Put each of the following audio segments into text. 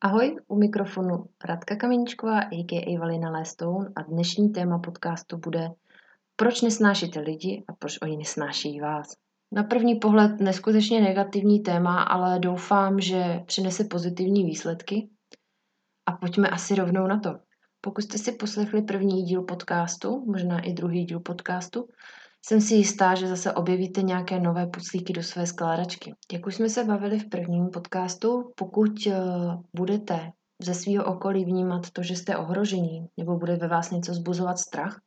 Ahoj, u mikrofonu Radka Kameničková, a.k.a. Valina Lestone a dnešní téma podcastu bude Proč nesnášíte lidi a proč oni nesnáší vás? Na první pohled neskutečně negativní téma, ale doufám, že přinese pozitivní výsledky. A pojďme asi rovnou na to. Pokud jste si poslechli první díl podcastu, možná i druhý díl podcastu, jsem si jistá, že zase objevíte nějaké nové puclíky do své skládačky. Jak už jsme se bavili v prvním podcastu, pokud uh, budete ze svého okolí vnímat to, že jste ohrožení, nebo bude ve vás něco zbuzovat strach,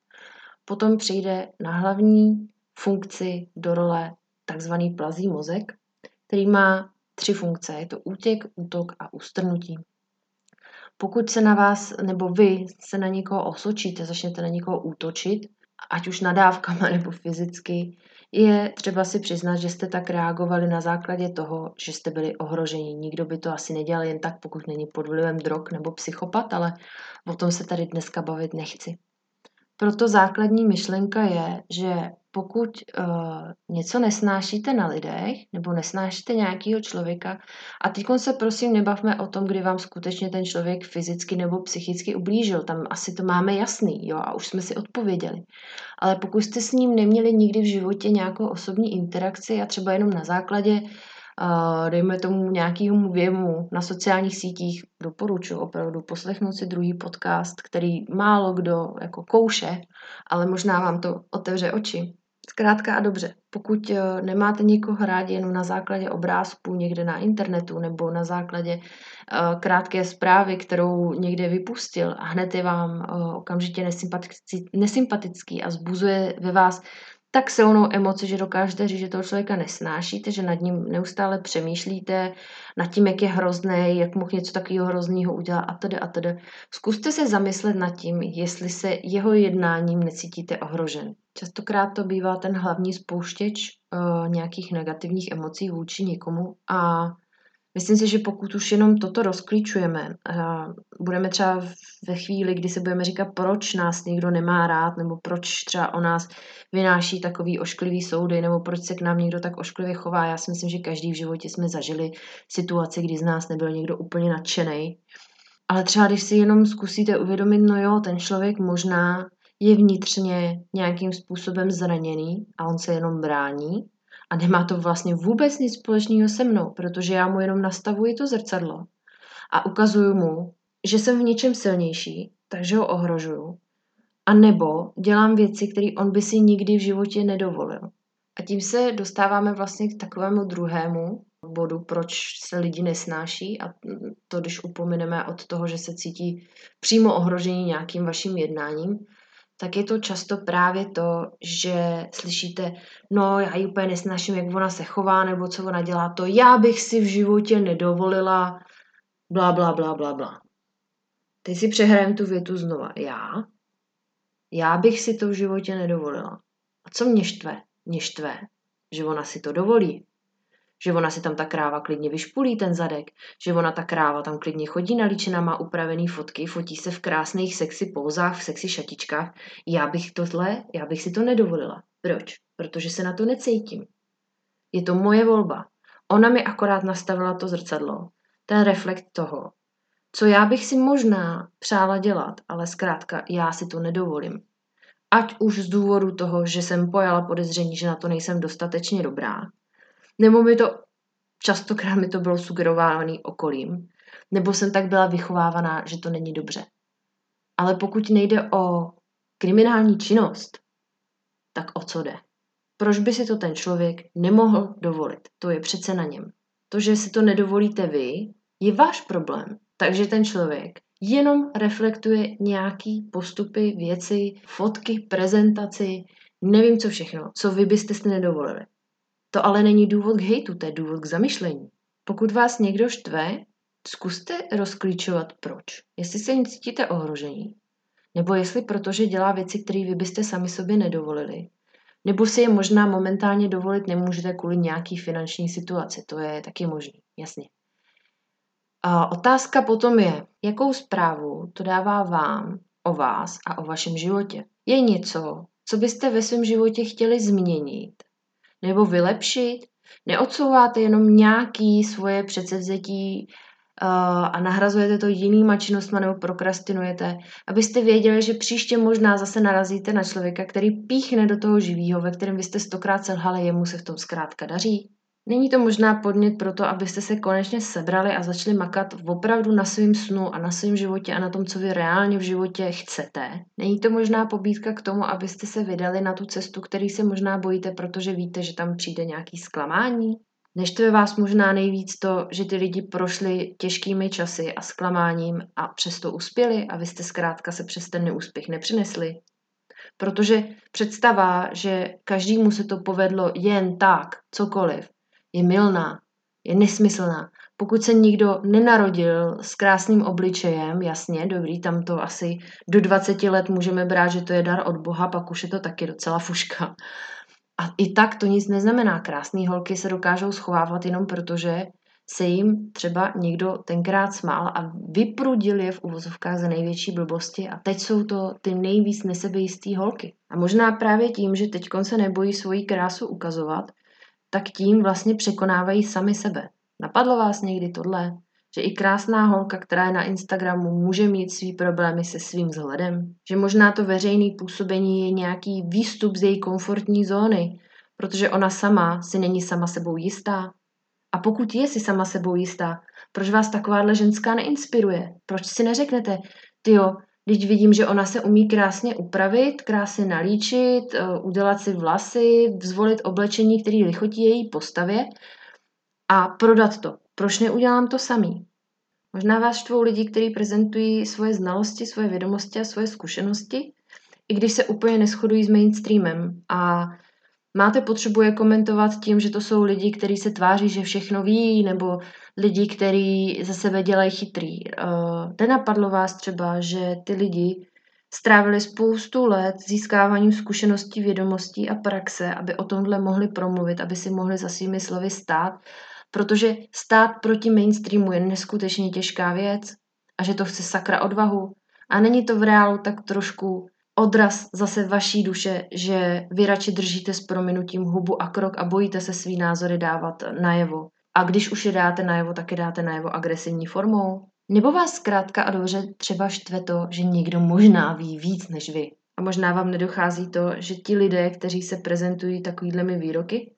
potom přijde na hlavní funkci do role takzvaný plazí mozek, který má tři funkce. Je to útěk, útok a ustrnutí. Pokud se na vás, nebo vy se na někoho osočíte, začnete na někoho útočit, ať už nadávkama nebo fyzicky, je třeba si přiznat, že jste tak reagovali na základě toho, že jste byli ohroženi. Nikdo by to asi nedělal jen tak, pokud není pod vlivem drog nebo psychopat, ale o tom se tady dneska bavit nechci. Proto základní myšlenka je, že pokud uh, něco nesnášíte na lidech nebo nesnášíte nějakého člověka, a teď se prosím nebavme o tom, kdy vám skutečně ten člověk fyzicky nebo psychicky ublížil, tam asi to máme jasný, jo, a už jsme si odpověděli. Ale pokud jste s ním neměli nikdy v životě nějakou osobní interakci a třeba jenom na základě dejme tomu nějakému věmu na sociálních sítích, doporučuji opravdu poslechnout si druhý podcast, který málo kdo jako kouše, ale možná vám to otevře oči. Zkrátka a dobře, pokud eh, nemáte někoho rádi jenom na základě obrázků někde na internetu nebo na základě uh, krátké zprávy, kterou někde vypustil a hned je vám uh, okamžitě nesympatický a zbuzuje ve vás tak silnou emoci, že dokážete říct, že toho člověka nesnášíte, že nad ním neustále přemýšlíte, nad tím, jak je hrozný, jak mohl něco takového hrozného udělat a tedy a tedy. Zkuste se zamyslet nad tím, jestli se jeho jednáním necítíte ohrožen. Častokrát to bývá ten hlavní spouštěč uh, nějakých negativních emocí vůči někomu a Myslím si, že pokud už jenom toto rozklíčujeme, budeme třeba ve chvíli, kdy se budeme říkat, proč nás někdo nemá rád, nebo proč třeba o nás vynáší takový ošklivý soudy, nebo proč se k nám někdo tak ošklivě chová. Já si myslím, že každý v životě jsme zažili situaci, kdy z nás nebyl někdo úplně nadšený. Ale třeba když si jenom zkusíte uvědomit, no jo, ten člověk možná je vnitřně nějakým způsobem zraněný a on se jenom brání, a nemá to vlastně vůbec nic společného se mnou, protože já mu jenom nastavuji to zrcadlo a ukazuju mu, že jsem v něčem silnější, takže ho ohrožuju. A nebo dělám věci, které on by si nikdy v životě nedovolil. A tím se dostáváme vlastně k takovému druhému bodu, proč se lidi nesnáší a to, když upomeneme od toho, že se cítí přímo ohrožení nějakým vaším jednáním, tak je to často právě to, že slyšíte, no já ji úplně nesnáším, jak ona se chová, nebo co ona dělá, to já bych si v životě nedovolila, bla, bla, bla, bla, bla. Teď si přehrajem tu větu znova. Já? Já bych si to v životě nedovolila. A co mě štve? Mě štve, že ona si to dovolí že ona si tam ta kráva klidně vyšpulí ten zadek, že ona ta kráva tam klidně chodí nalíčená, má upravený fotky, fotí se v krásných sexy pouzách, v sexy šatičkách. Já bych tohle, já bych si to nedovolila. Proč? Protože se na to necítím. Je to moje volba. Ona mi akorát nastavila to zrcadlo, ten reflekt toho, co já bych si možná přála dělat, ale zkrátka já si to nedovolím. Ať už z důvodu toho, že jsem pojala podezření, že na to nejsem dostatečně dobrá, nebo mi to, častokrát mi to bylo sugerováno okolím, nebo jsem tak byla vychovávaná, že to není dobře. Ale pokud nejde o kriminální činnost, tak o co jde? Proč by si to ten člověk nemohl dovolit? To je přece na něm. To, že si to nedovolíte vy, je váš problém. Takže ten člověk jenom reflektuje nějaký postupy, věci, fotky, prezentaci, nevím co všechno, co vy byste si nedovolili. To ale není důvod k hejtu, to je důvod k zamyšlení. Pokud vás někdo štve, zkuste rozklíčovat proč. Jestli se jim cítíte ohrožení, nebo jestli protože dělá věci, které vy byste sami sobě nedovolili, nebo si je možná momentálně dovolit nemůžete kvůli nějaký finanční situaci. To je taky možný, jasně. A otázka potom je, jakou zprávu to dává vám o vás a o vašem životě. Je něco, co byste ve svém životě chtěli změnit nebo vylepšit. Neodsouváte jenom nějaký svoje předsevzetí a nahrazujete to jinýma činnostma nebo prokrastinujete, abyste věděli, že příště možná zase narazíte na člověka, který píchne do toho živýho, ve kterém vy jste stokrát selhali, jemu se v tom zkrátka daří. Není to možná podnět pro to, abyste se konečně sebrali a začali makat opravdu na svém snu a na svém životě a na tom, co vy reálně v životě chcete. Není to možná pobídka k tomu, abyste se vydali na tu cestu, který se možná bojíte, protože víte, že tam přijde nějaký zklamání? Neštve vás možná nejvíc to, že ty lidi prošli těžkými časy a zklamáním a přesto uspěli a vy jste zkrátka se přes ten neúspěch nepřinesli? Protože představa, že každému se to povedlo jen tak, cokoliv, je milná, je nesmyslná. Pokud se nikdo nenarodil s krásným obličejem, jasně, dobrý, tam to asi do 20 let můžeme brát, že to je dar od Boha, pak už je to taky docela fuška. A i tak to nic neznamená. Krásné holky se dokážou schovávat jenom proto, že se jim třeba někdo tenkrát smál a vyprudil je v uvozovkách za největší blbosti a teď jsou to ty nejvíc nesebejistý holky. A možná právě tím, že teď se nebojí svoji krásu ukazovat, tak tím vlastně překonávají sami sebe. Napadlo vás někdy tohle? Že i krásná holka, která je na Instagramu, může mít svý problémy se svým vzhledem? Že možná to veřejné působení je nějaký výstup z její komfortní zóny, protože ona sama si není sama sebou jistá? A pokud je si sama sebou jistá, proč vás takováhle ženská neinspiruje? Proč si neřeknete, tyjo, Teď vidím, že ona se umí krásně upravit, krásně nalíčit, eh, udělat si vlasy, zvolit oblečení, který lichotí její postavě a prodat to. Proč neudělám to samý? Možná vás štvou lidi, kteří prezentují svoje znalosti, svoje vědomosti a svoje zkušenosti, i když se úplně neschodují s mainstreamem. A máte potřebu je komentovat tím, že to jsou lidi, kteří se tváří, že všechno ví, nebo lidi, kteří ze sebe dělají chytrý. Uh, nenapadlo vás třeba, že ty lidi strávili spoustu let získáváním zkušeností, vědomostí a praxe, aby o tomhle mohli promluvit, aby si mohli za svými slovy stát, protože stát proti mainstreamu je neskutečně těžká věc a že to chce sakra odvahu. A není to v reálu tak trošku odraz zase vaší duše, že vy radši držíte s prominutím hubu a krok a bojíte se svý názory dávat najevo. A když už je dáte najevo, tak je dáte najevo agresivní formou. Nebo vás zkrátka a dobře třeba štve to, že někdo možná ví víc než vy. A možná vám nedochází to, že ti lidé, kteří se prezentují takovýhlemi výroky,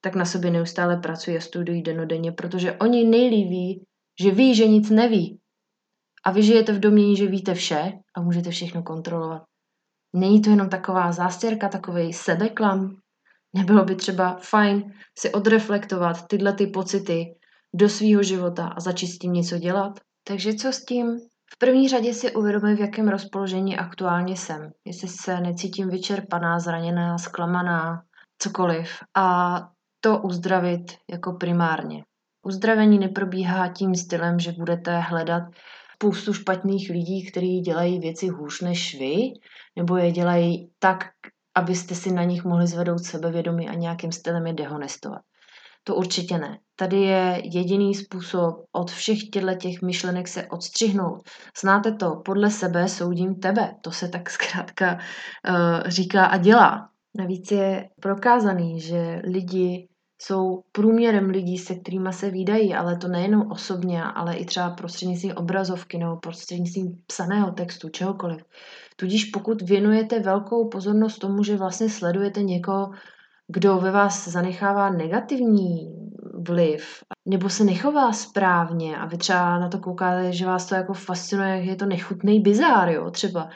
tak na sobě neustále pracují a studují denodenně, protože oni nejlíp ví, že ví, že nic neví. A vy žijete v domění, že víte vše a můžete všechno kontrolovat. Není to jenom taková zástěrka, takový sebeklam? Nebylo by třeba fajn si odreflektovat tyhle ty pocity do svýho života a začít s tím něco dělat? Takže co s tím? V první řadě si uvědomuji, v jakém rozpoložení aktuálně jsem. Jestli se necítím vyčerpaná, zraněná, zklamaná, cokoliv. A to uzdravit jako primárně. Uzdravení neprobíhá tím stylem, že budete hledat spoustu špatných lidí, kteří dělají věci hůř než vy, nebo je dělají tak, abyste si na nich mohli zvedout sebevědomí a nějakým stylem je dehonestovat. To určitě ne. Tady je jediný způsob od všech těchto těch myšlenek se odstřihnout. Znáte to, podle sebe soudím tebe. To se tak zkrátka uh, říká a dělá. Navíc je prokázaný, že lidi jsou průměrem lidí, se kterými se výdají, ale to nejenom osobně, ale i třeba prostřednictvím obrazovky nebo prostřednictvím psaného textu, čehokoliv. Tudíž pokud věnujete velkou pozornost tomu, že vlastně sledujete někoho, kdo ve vás zanechává negativní vliv, nebo se nechová správně a vy třeba na to koukáte, že vás to jako fascinuje, jak je to nechutný bizár, jo, třeba,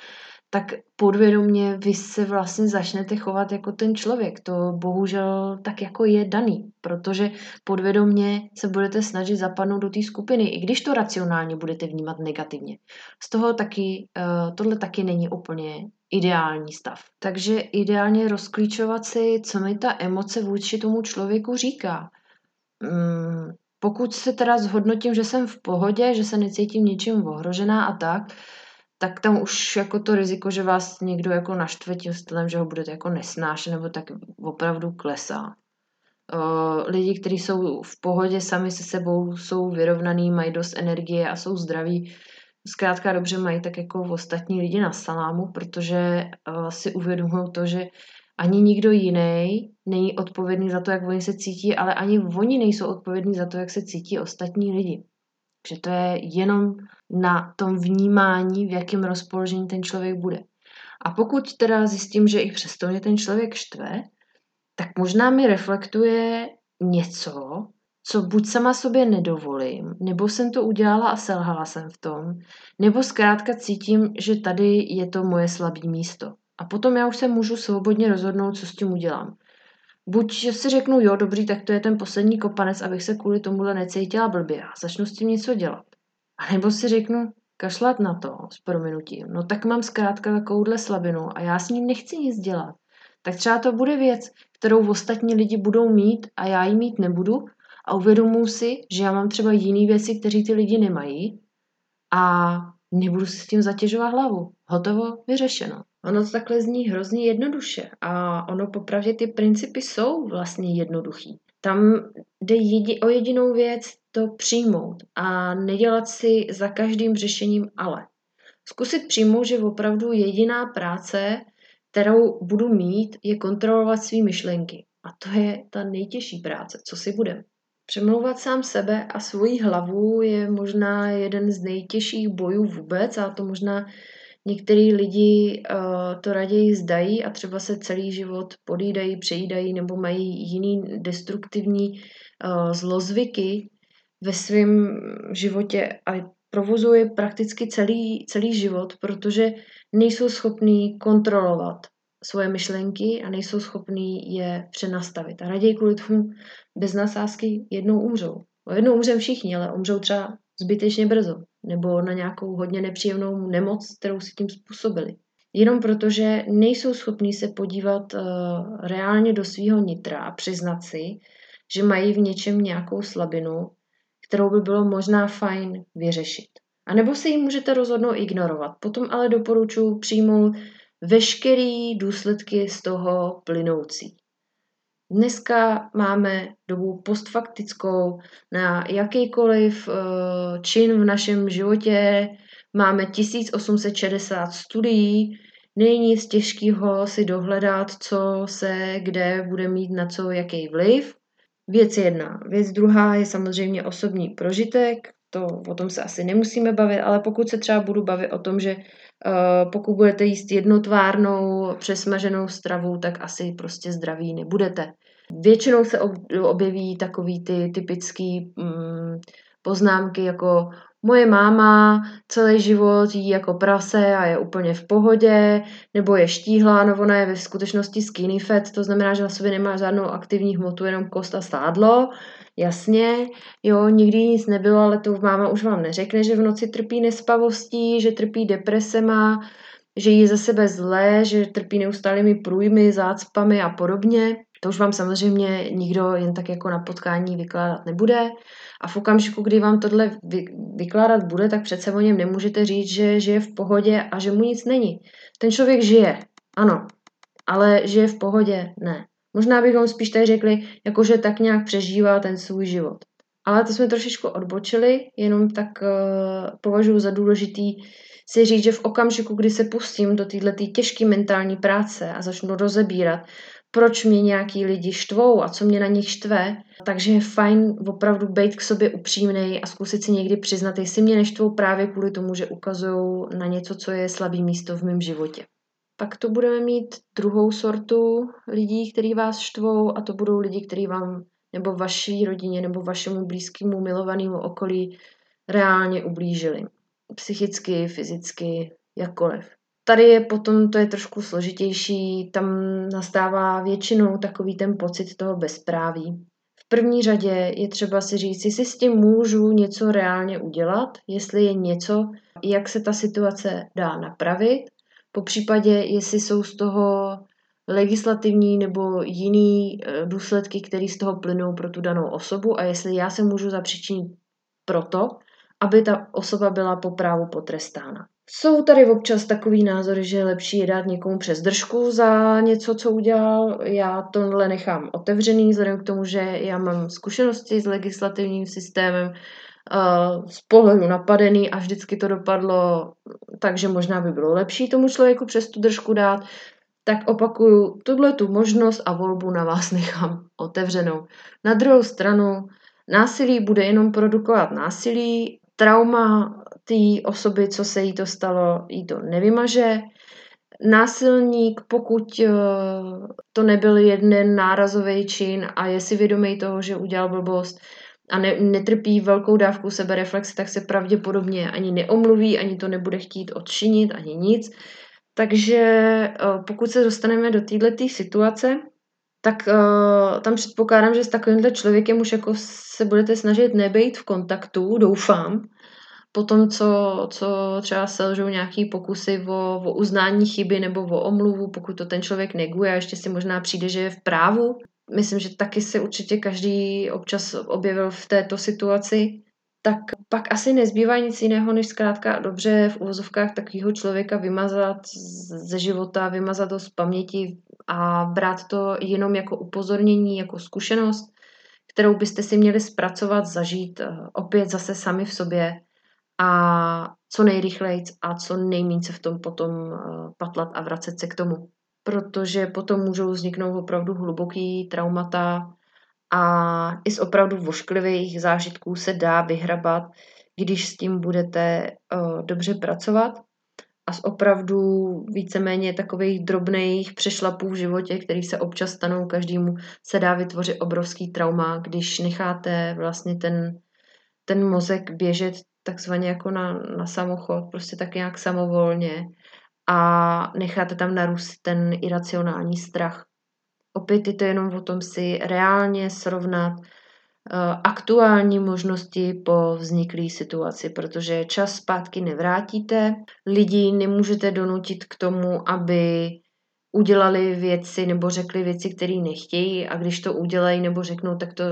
tak podvědomě vy se vlastně začnete chovat jako ten člověk. To bohužel tak jako je daný, protože podvědomě se budete snažit zapadnout do té skupiny, i když to racionálně budete vnímat negativně. Z toho taky, uh, tohle taky není úplně ideální stav. Takže ideálně rozklíčovat si, co mi ta emoce vůči tomu člověku říká. Hmm, pokud se teda zhodnotím, že jsem v pohodě, že se necítím ničím ohrožená a tak, tak tam už jako to riziko, že vás někdo jako naštve tím stylem, že ho budete jako nesnášet, nebo tak opravdu klesá. lidi, kteří jsou v pohodě sami se sebou, jsou vyrovnaný, mají dost energie a jsou zdraví, zkrátka dobře mají tak jako ostatní lidi na salámu, protože si uvědomují to, že ani nikdo jiný není odpovědný za to, jak oni se cítí, ale ani oni nejsou odpovědní za to, jak se cítí ostatní lidi. Že to je jenom na tom vnímání, v jakém rozpoložení ten člověk bude. A pokud teda zjistím, že i přesto mě ten člověk štve, tak možná mi reflektuje něco, co buď sama sobě nedovolím, nebo jsem to udělala a selhala jsem v tom, nebo zkrátka cítím, že tady je to moje slabé místo. A potom já už se můžu svobodně rozhodnout, co s tím udělám. Buď si řeknu, jo, dobrý, tak to je ten poslední kopanec, abych se kvůli tomuhle necítila blbě a začnu s tím něco dělat. A nebo si řeknu, kašlat na to s prominutím, no tak mám zkrátka takovouhle slabinu a já s ním nechci nic dělat. Tak třeba to bude věc, kterou ostatní lidi budou mít a já ji mít nebudu a uvědomuji si, že já mám třeba jiné věci, které ty lidi nemají a nebudu si s tím zatěžovat hlavu. Hotovo, vyřešeno. Ono to takhle zní hrozně jednoduše a ono popravdě ty principy jsou vlastně jednoduchý. Tam jde jedi, o jedinou věc to přijmout a nedělat si za každým řešením ale. Zkusit přijmout, že opravdu jediná práce, kterou budu mít, je kontrolovat své myšlenky. A to je ta nejtěžší práce, co si budem. Přemlouvat sám sebe a svoji hlavu je možná jeden z nejtěžších bojů vůbec a to možná některý lidi uh, to raději zdají a třeba se celý život podídají, přejídají nebo mají jiný destruktivní uh, zlozvyky ve svém životě a provozuje prakticky celý, celý život, protože nejsou schopní kontrolovat svoje myšlenky a nejsou schopní je přenastavit. A raději kvůli tomu bez nasázky jednou umřou. O jednou umřem všichni, ale umřou třeba zbytečně brzo nebo na nějakou hodně nepříjemnou nemoc, kterou si tím způsobili. Jenom protože nejsou schopní se podívat uh, reálně do svého nitra a přiznat si, že mají v něčem nějakou slabinu, kterou by bylo možná fajn vyřešit. A nebo se ji můžete rozhodnout ignorovat. Potom ale doporučuji přijmout veškeré důsledky z toho plynoucí. Dneska máme dobu postfaktickou na jakýkoliv uh, čin v našem životě. Máme 1860 studií. Není nic těžkého si dohledat, co se kde bude mít na co jaký vliv. Věc jedna. Věc druhá je samozřejmě osobní prožitek. To o tom se asi nemusíme bavit, ale pokud se třeba budu bavit o tom, že pokud budete jíst jednotvárnou přesmaženou stravu, tak asi prostě zdraví nebudete. Většinou se objeví takový ty typický mm, poznámky jako moje máma celý život jí jako prase a je úplně v pohodě, nebo je štíhlá, no ona je ve skutečnosti skinny fat, to znamená, že na sobě nemá žádnou aktivní hmotu, jenom kost a stádlo. Jasně, jo, nikdy nic nebylo, ale to máma už vám neřekne, že v noci trpí nespavostí, že trpí depresema, že jí ze sebe zlé, že trpí neustálými průjmy, zácpami a podobně. To už vám samozřejmě nikdo jen tak jako na potkání vykládat nebude. A v okamžiku, kdy vám tohle vy, vykládat bude, tak přece o něm nemůžete říct, že žije v pohodě a že mu nic není. Ten člověk žije, ano, ale žije v pohodě, ne. Možná bychom spíš tady řekli, jakože tak nějak přežívá ten svůj život. Ale to jsme trošičku odbočili, jenom tak uh, považuji za důležitý si říct, že v okamžiku, kdy se pustím do této těžké mentální práce a začnu rozebírat, proč mě nějaký lidi štvou a co mě na nich štve, takže je fajn opravdu být k sobě upřímný a zkusit si někdy přiznat, jestli mě neštvou právě kvůli tomu, že ukazují na něco, co je slabý místo v mém životě. Pak tu budeme mít druhou sortu lidí, kteří vás štvou a to budou lidi, kteří vám nebo vaší rodině nebo vašemu blízkému milovanému okolí reálně ublížili. Psychicky, fyzicky, jakkoliv. Tady je potom, to je trošku složitější, tam nastává většinou takový ten pocit toho bezpráví. V první řadě je třeba si říct, jestli s tím můžu něco reálně udělat, jestli je něco, jak se ta situace dá napravit, po případě, jestli jsou z toho legislativní nebo jiný eh, důsledky, které z toho plynou pro tu danou osobu a jestli já se můžu zapříčinit proto, aby ta osoba byla po právu potrestána. Jsou tady občas takový názory, že je lepší je dát někomu přes držku za něco, co udělal. Já tohle nechám otevřený, vzhledem k tomu, že já mám zkušenosti s legislativním systémem, z pohledu napadený a vždycky to dopadlo tak, že možná by bylo lepší tomu člověku přes tu držku dát, tak opakuju, tuhle tu možnost a volbu na vás nechám otevřenou. Na druhou stranu, násilí bude jenom produkovat násilí, trauma té osoby, co se jí to stalo, jí to nevymaže. Násilník, pokud uh, to nebyl jeden nárazový čin a je si vědomý toho, že udělal blbost a ne, netrpí velkou dávku sebereflexe, tak se pravděpodobně ani neomluví, ani to nebude chtít odčinit, ani nic. Takže uh, pokud se dostaneme do této situace, tak uh, tam předpokládám, že s takovýmhle člověkem už jako se budete snažit nebejt v kontaktu, doufám, po tom, co, co třeba selžou nějaký pokusy o, o uznání chyby nebo o omluvu, pokud to ten člověk neguje a ještě si možná přijde, že je v právu. Myslím, že taky se určitě každý občas objevil v této situaci. Tak pak asi nezbývá nic jiného, než zkrátka dobře v uvozovkách takového člověka vymazat ze života, vymazat to z paměti a brát to jenom jako upozornění, jako zkušenost, kterou byste si měli zpracovat, zažít eh, opět zase sami v sobě a co nejrychleji a co nejméně se v tom potom eh, patlat a vracet se k tomu. Protože potom můžou vzniknout opravdu hluboký traumata a i z opravdu vošklivých zážitků se dá vyhrabat, když s tím budete uh, dobře pracovat a z opravdu víceméně takových drobných přešlapů v životě, který se občas stanou každému, se dá vytvořit obrovský trauma, když necháte vlastně ten, ten mozek běžet takzvaně jako na, na samochod, prostě tak nějak samovolně a necháte tam narůst ten iracionální strach. Opět je to jenom o tom si reálně srovnat uh, aktuální možnosti po vzniklé situaci, protože čas zpátky nevrátíte, lidi nemůžete donutit k tomu, aby udělali věci nebo řekli věci, které nechtějí a když to udělají nebo řeknou, tak to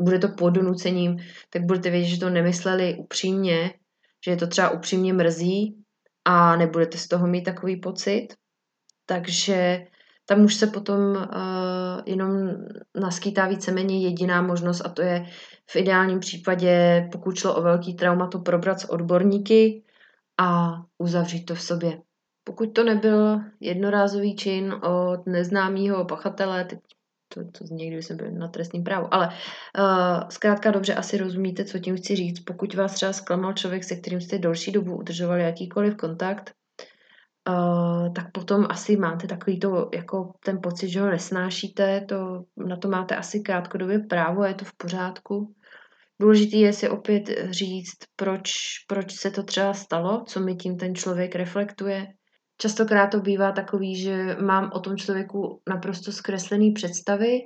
bude to pod donucením, tak budete vědět, že to nemysleli upřímně, že je to třeba upřímně mrzí a nebudete z toho mít takový pocit. Takže tam už se potom uh, jenom naskýtá víceméně jediná možnost a to je v ideálním případě, pokud šlo o velký trauma, to probrat s odborníky a uzavřít to v sobě. Pokud to nebyl jednorázový čin od neznámého pachatele, teď to, to zní, kdyby jsem byl na trestním právu. Ale uh, zkrátka dobře asi rozumíte, co tím chci říct. Pokud vás třeba zklamal člověk, se kterým jste delší dobu udržovali jakýkoliv kontakt, uh, tak potom asi máte takový to, jako ten pocit, že ho nesnášíte, to, na to máte asi krátkodobě právo a je to v pořádku. Důležité je si opět říct, proč, proč se to třeba stalo, co mi tím ten člověk reflektuje, Častokrát to bývá takový, že mám o tom člověku naprosto zkreslený představy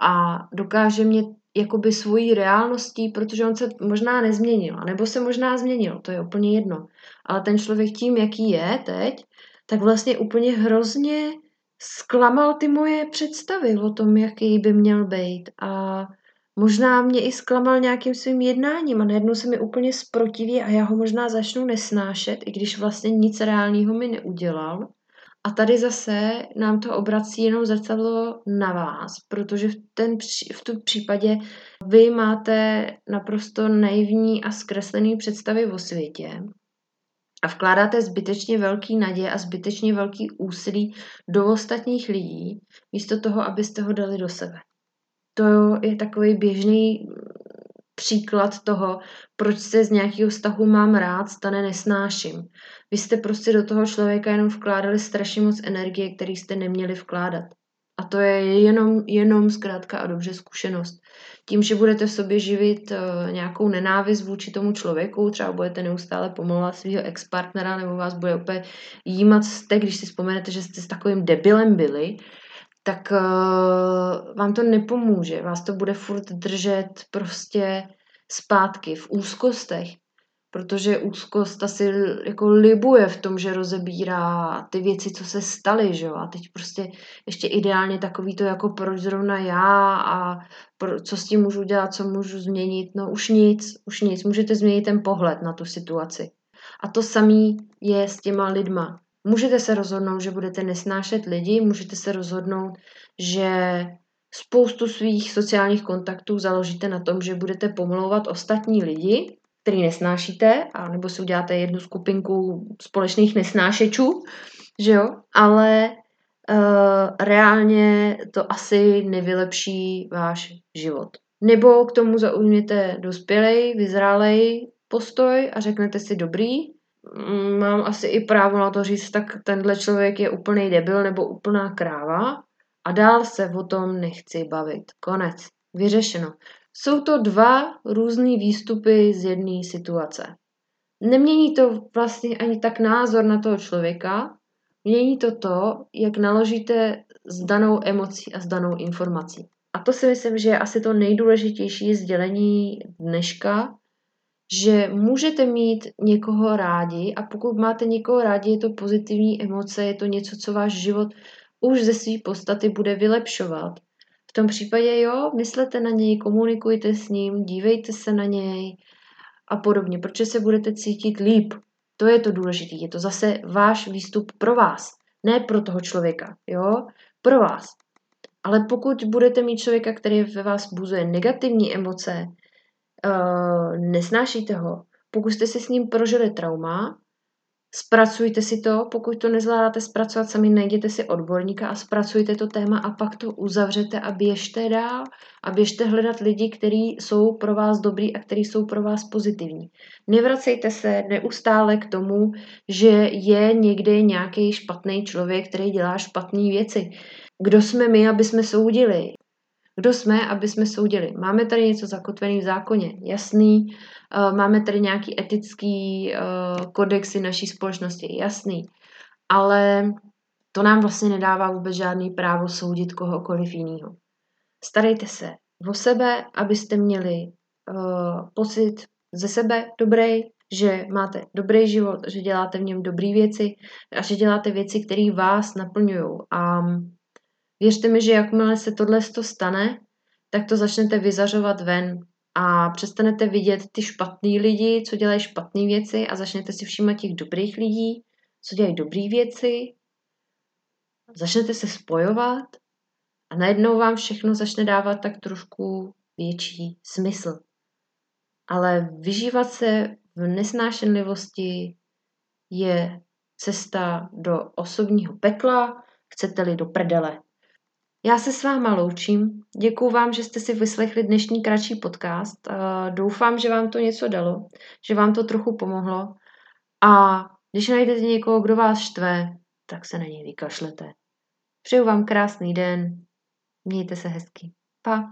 a dokáže mě jakoby svojí reálností, protože on se možná nezměnil, nebo se možná změnil, to je úplně jedno. Ale ten člověk tím, jaký je teď, tak vlastně úplně hrozně zklamal ty moje představy o tom, jaký by měl být. A Možná mě i zklamal nějakým svým jednáním a najednou se mi úplně zprotiví a já ho možná začnu nesnášet, i když vlastně nic reálného mi neudělal. A tady zase nám to obrací jenom zrcadlo na vás, protože v, ten, v tom případě vy máte naprosto naivní a zkreslený představy o světě a vkládáte zbytečně velký naděje a zbytečně velký úsilí do ostatních lidí, místo toho, abyste ho dali do sebe to je takový běžný příklad toho, proč se z nějakého vztahu mám rád, stane nesnáším. Vy jste prostě do toho člověka jenom vkládali strašně moc energie, který jste neměli vkládat. A to je jenom, jenom zkrátka a dobře zkušenost. Tím, že budete v sobě živit uh, nějakou nenávist vůči tomu člověku, třeba budete neustále pomlouvat svého ex-partnera, nebo vás bude opět jímat jste, když si vzpomenete, že jste s takovým debilem byli, tak uh, vám to nepomůže. Vás to bude furt držet prostě zpátky v úzkostech, protože úzkost asi jako libuje v tom, že rozebírá ty věci, co se staly, že jo? A teď prostě ještě ideálně takový to jako proč zrovna já a pro, co s tím můžu dělat, co můžu změnit. No už nic, už nic. Můžete změnit ten pohled na tu situaci. A to samý je s těma lidma. Můžete se rozhodnout, že budete nesnášet lidi, můžete se rozhodnout, že spoustu svých sociálních kontaktů založíte na tom, že budete pomlouvat ostatní lidi, který nesnášíte, a nebo si uděláte jednu skupinku společných nesnášečů, že jo, ale uh, reálně to asi nevylepší váš život. Nebo k tomu zaujměte dospělej, vyzrálej postoj a řeknete si dobrý, mám asi i právo na to říct, tak tenhle člověk je úplný debil nebo úplná kráva a dál se o tom nechci bavit. Konec. Vyřešeno. Jsou to dva různé výstupy z jedné situace. Nemění to vlastně ani tak názor na toho člověka, mění to to, jak naložíte s danou emocí a s danou informací. A to si myslím, že je asi to nejdůležitější sdělení dneška, že můžete mít někoho rádi a pokud máte někoho rádi, je to pozitivní emoce, je to něco, co váš život už ze své podstaty bude vylepšovat. V tom případě jo, myslete na něj, komunikujte s ním, dívejte se na něj a podobně, protože se budete cítit líp. To je to důležité, je to zase váš výstup pro vás, ne pro toho člověka, jo, pro vás. Ale pokud budete mít člověka, který ve vás buzuje negativní emoce, uh, nesnášíte ho, pokud jste si s ním prožili trauma, Zpracujte si to, pokud to nezvládáte zpracovat sami, najděte si odborníka a zpracujte to téma a pak to uzavřete a běžte dál a běžte hledat lidi, kteří jsou pro vás dobrý a kteří jsou pro vás pozitivní. Nevracejte se neustále k tomu, že je někde nějaký špatný člověk, který dělá špatné věci. Kdo jsme my, aby jsme soudili? Kdo jsme, aby jsme soudili? Máme tady něco zakotvené v zákoně, jasný. Eh, máme tady nějaký etický eh, kodexy naší společnosti, jasný. Ale to nám vlastně nedává vůbec žádný právo soudit kohokoliv jiného. Starejte se o sebe, abyste měli uh, pocit ze sebe dobrý, že máte dobrý život, že děláte v něm dobré věci a že děláte věci, které vás naplňují. A Věřte mi, že jakmile se tohle stane, tak to začnete vyzařovat ven a přestanete vidět ty špatný lidi, co dělají špatné věci a začnete si všímat těch dobrých lidí, co dělají dobré věci. Začnete se spojovat a najednou vám všechno začne dávat tak trošku větší smysl. Ale vyžívat se v nesnášenlivosti je cesta do osobního pekla, chcete-li do prdele. Já se s váma loučím. Děkuji vám, že jste si vyslechli dnešní kratší podcast. Doufám, že vám to něco dalo, že vám to trochu pomohlo. A když najdete někoho, kdo vás štve, tak se na něj vykašlete. Přeju vám krásný den. Mějte se hezky. Pa.